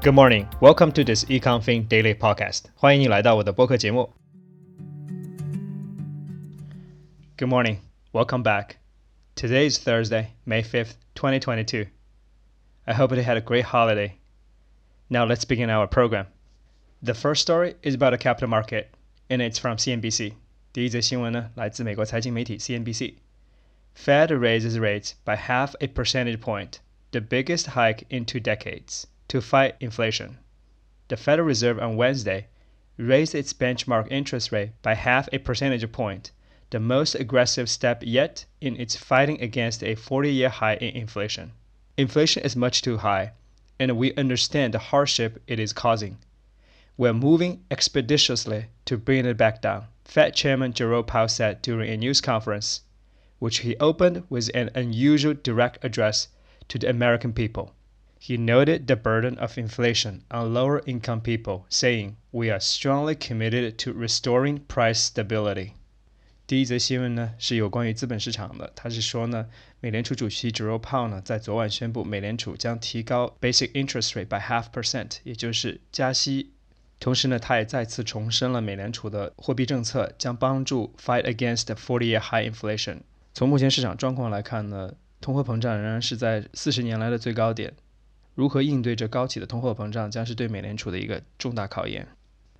Good morning, welcome to this EconFin Daily Podcast. 欢迎你来到我的播客节目。Good morning, welcome back. Today is Thursday, May 5th, 2022. I hope you had a great holiday. Now let's begin our program. The first story is about the capital market, and it's from CNBC. 第一则新闻呢，来自美国财经媒体 CNBC。Fed raises rates by half a percentage point, the biggest hike in two decades to fight inflation. The Federal Reserve on Wednesday raised its benchmark interest rate by half a percentage point, the most aggressive step yet in its fighting against a 40 year high in inflation. Inflation is much too high, and we understand the hardship it is causing. We're moving expeditiously to bring it back down, Fed Chairman Jerome Powell said during a news conference, which he opened with an unusual direct address to the American people. He noted the burden of inflation on lower income people, saying, We are strongly committed to restoring price stability. 第一则新闻呢是有关于资本市场的，他是说呢，美联储主席 Jerome Powell 呢在昨晚宣布，美联储将提高 basic interest rate by half percent，也就是加息。同时呢，他也再次重申了美联储的货币政策将帮助 fight against forty-year high inflation。从目前市场状况来看呢，通货膨胀仍然是在四十年来的最高点。 如何应对这高企的通货膨胀，将是对美联储的一个重大考验。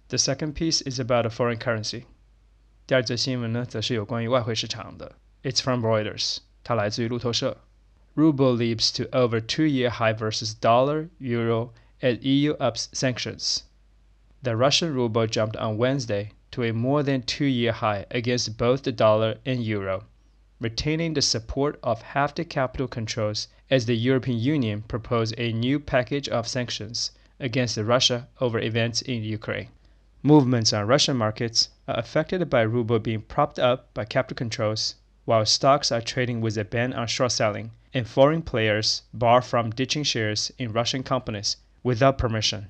The second piece is about a foreign currency。第二则新闻呢，则是有关于外汇市场的。It's from Reuters，它来自于路透社。Ruble leaps to over two-year high versus dollar, euro, as EU ups sanctions. The Russian ruble jumped on Wednesday to a more than two-year high against both the dollar and euro retaining the support of hefty capital controls as the European Union proposed a new package of sanctions against Russia over events in Ukraine. Movements on Russian markets are affected by ruble being propped up by capital controls, while stocks are trading with a ban on short selling and foreign players barred from ditching shares in Russian companies without permission.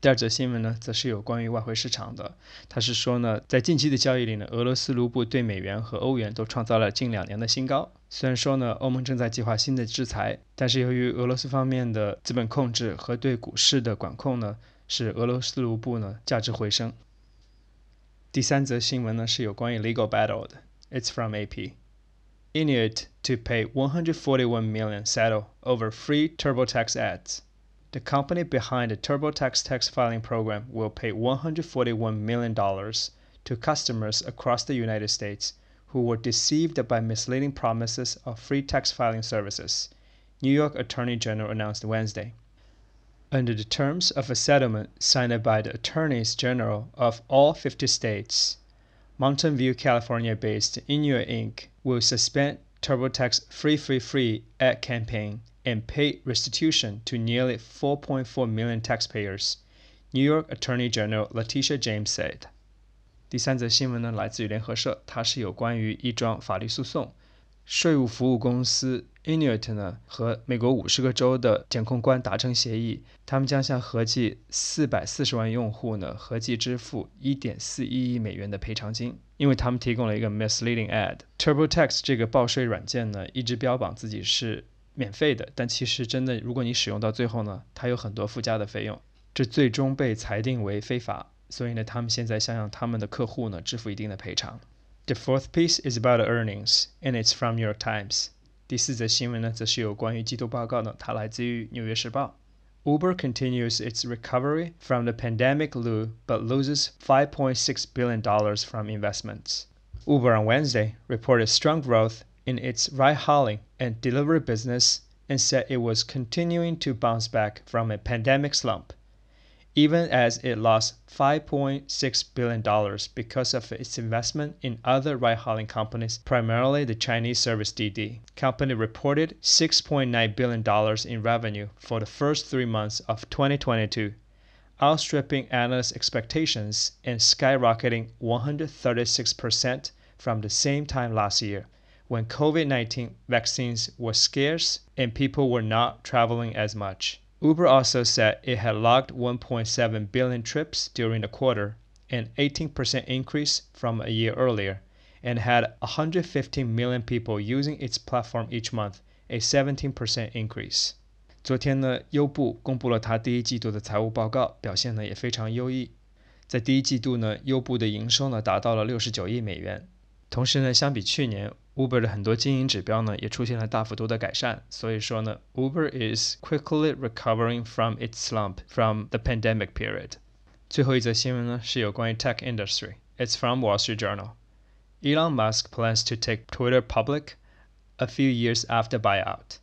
第二则新闻呢，则是有关于外汇市场的。他是说呢，在近期的交易里呢，俄罗斯卢布对美元和欧元都创造了近两年的新高。虽然说呢，欧盟正在计划新的制裁，但是由于俄罗斯方面的资本控制和对股市的管控呢，使俄罗斯卢布呢价值回升。第三则新闻呢是有关于 legal battle 的。It's from AP. Inuit to pay 141 million settle over free TurboTax ads. The company behind the TurboTax tax filing program will pay $141 million to customers across the United States who were deceived by misleading promises of free tax filing services, New York Attorney General announced Wednesday. Under the terms of a settlement signed by the Attorneys General of all 50 states, Mountain View, California based Intuit Inc. will suspend TurboTax Free Free Free ad campaign and pay restitution to nearly 4.4 million taxpayers, New York Attorney General Letitia James said. 第三则新闻呢，来自于联合社，它是有关于一桩法律诉讼。税务服务公司 Inuit 呢和美国五十个州的检控官达成协议，他们将向合计四百四十万用户呢合计支付一点四一亿美元的赔偿金，因为他们提供了一个 misleading ad。TurboTax 这个报税软件呢一直标榜自己是免费的，但其实真的，如果你使用到最后呢，它有很多附加的费用，这最终被裁定为非法。所以呢，他们现在想让他们的客户呢支付一定的赔偿。The fourth piece is about earnings, and it's from New York Times。第四则新闻呢，则是有关于季度报告的，它来自于《纽约时报》。Uber continues its recovery from the pandemic lull, but loses 5.6 billion dollars from investments. Uber on Wednesday reported strong growth in its ride-hailing and delivery business and said it was continuing to bounce back from a pandemic slump, even as it lost $5.6 billion because of its investment in other ride-hailing companies, primarily the Chinese service Didi. Company reported $6.9 billion in revenue for the first three months of 2022, outstripping analyst expectations and skyrocketing 136% from the same time last year when COVID 19 vaccines were scarce and people were not traveling as much. Uber also said it had logged 1.7 billion trips during the quarter, an 18% increase from a year earlier, and had 115 million people using its platform each month, a 17% increase. 昨天呢，优步公布了它第一季度的财务报告，表现呢也非常优异。在第一季度呢，优步的营收呢达到了六十九亿美元。 同时呢，相比去年，Uber 的很多经营指标呢也出现了大幅度的改善。所以说呢，Uber is quickly recovering from its slump from the pandemic period。最后一则新闻呢是有关于 tech industry。It's from Wall Street Journal. Elon Musk plans to take Twitter public a few years after buyout.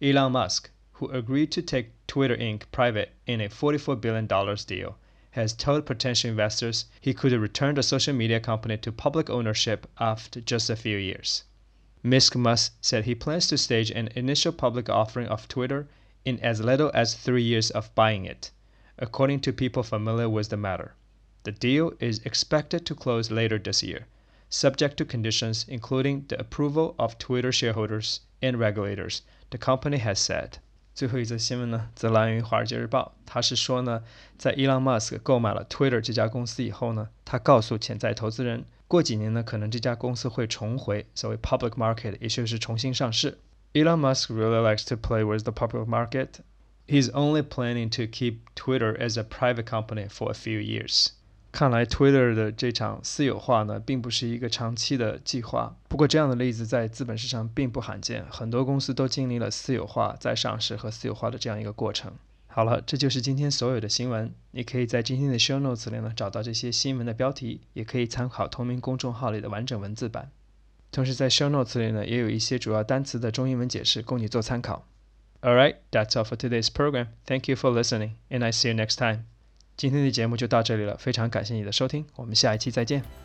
Elon Musk, who agreed to take Twitter Inc. private in a $44 billion deal, has told potential investors he could return the social media company to public ownership after just a few years. Mr. Musk said he plans to stage an initial public offering of Twitter in as little as three years of buying it, according to people familiar with the matter. The deal is expected to close later this year, subject to conditions including the approval of Twitter shareholders and regulators, the company has said. 最后一则新闻呢，则来源于《华尔街日报》。他是说呢，在 Elon Musk 购买了 Twitter 这家公司以后呢，他告诉潜在投资人，过几年呢，可能这家公司会重回所谓 public market，也就是重新上市。Elon Musk really likes to play with the public market. He's only planning to keep Twitter as a private company for a few years. 看来 Twitter 的这场私有化呢，并不是一个长期的计划。不过，这样的例子在资本市场并不罕见，很多公司都经历了私有化、再上市和私有化的这样一个过程。好了，这就是今天所有的新闻。你可以在今天的 Show Notes 里呢找到这些新闻的标题，也可以参考同名公众号里的完整文字版。同时，在 Show Notes 里呢也有一些主要单词的中英文解释供你做参考。All right, that's all for today's program. Thank you for listening, and I see you next time. 今天的节目就到这里了，非常感谢你的收听，我们下一期再见。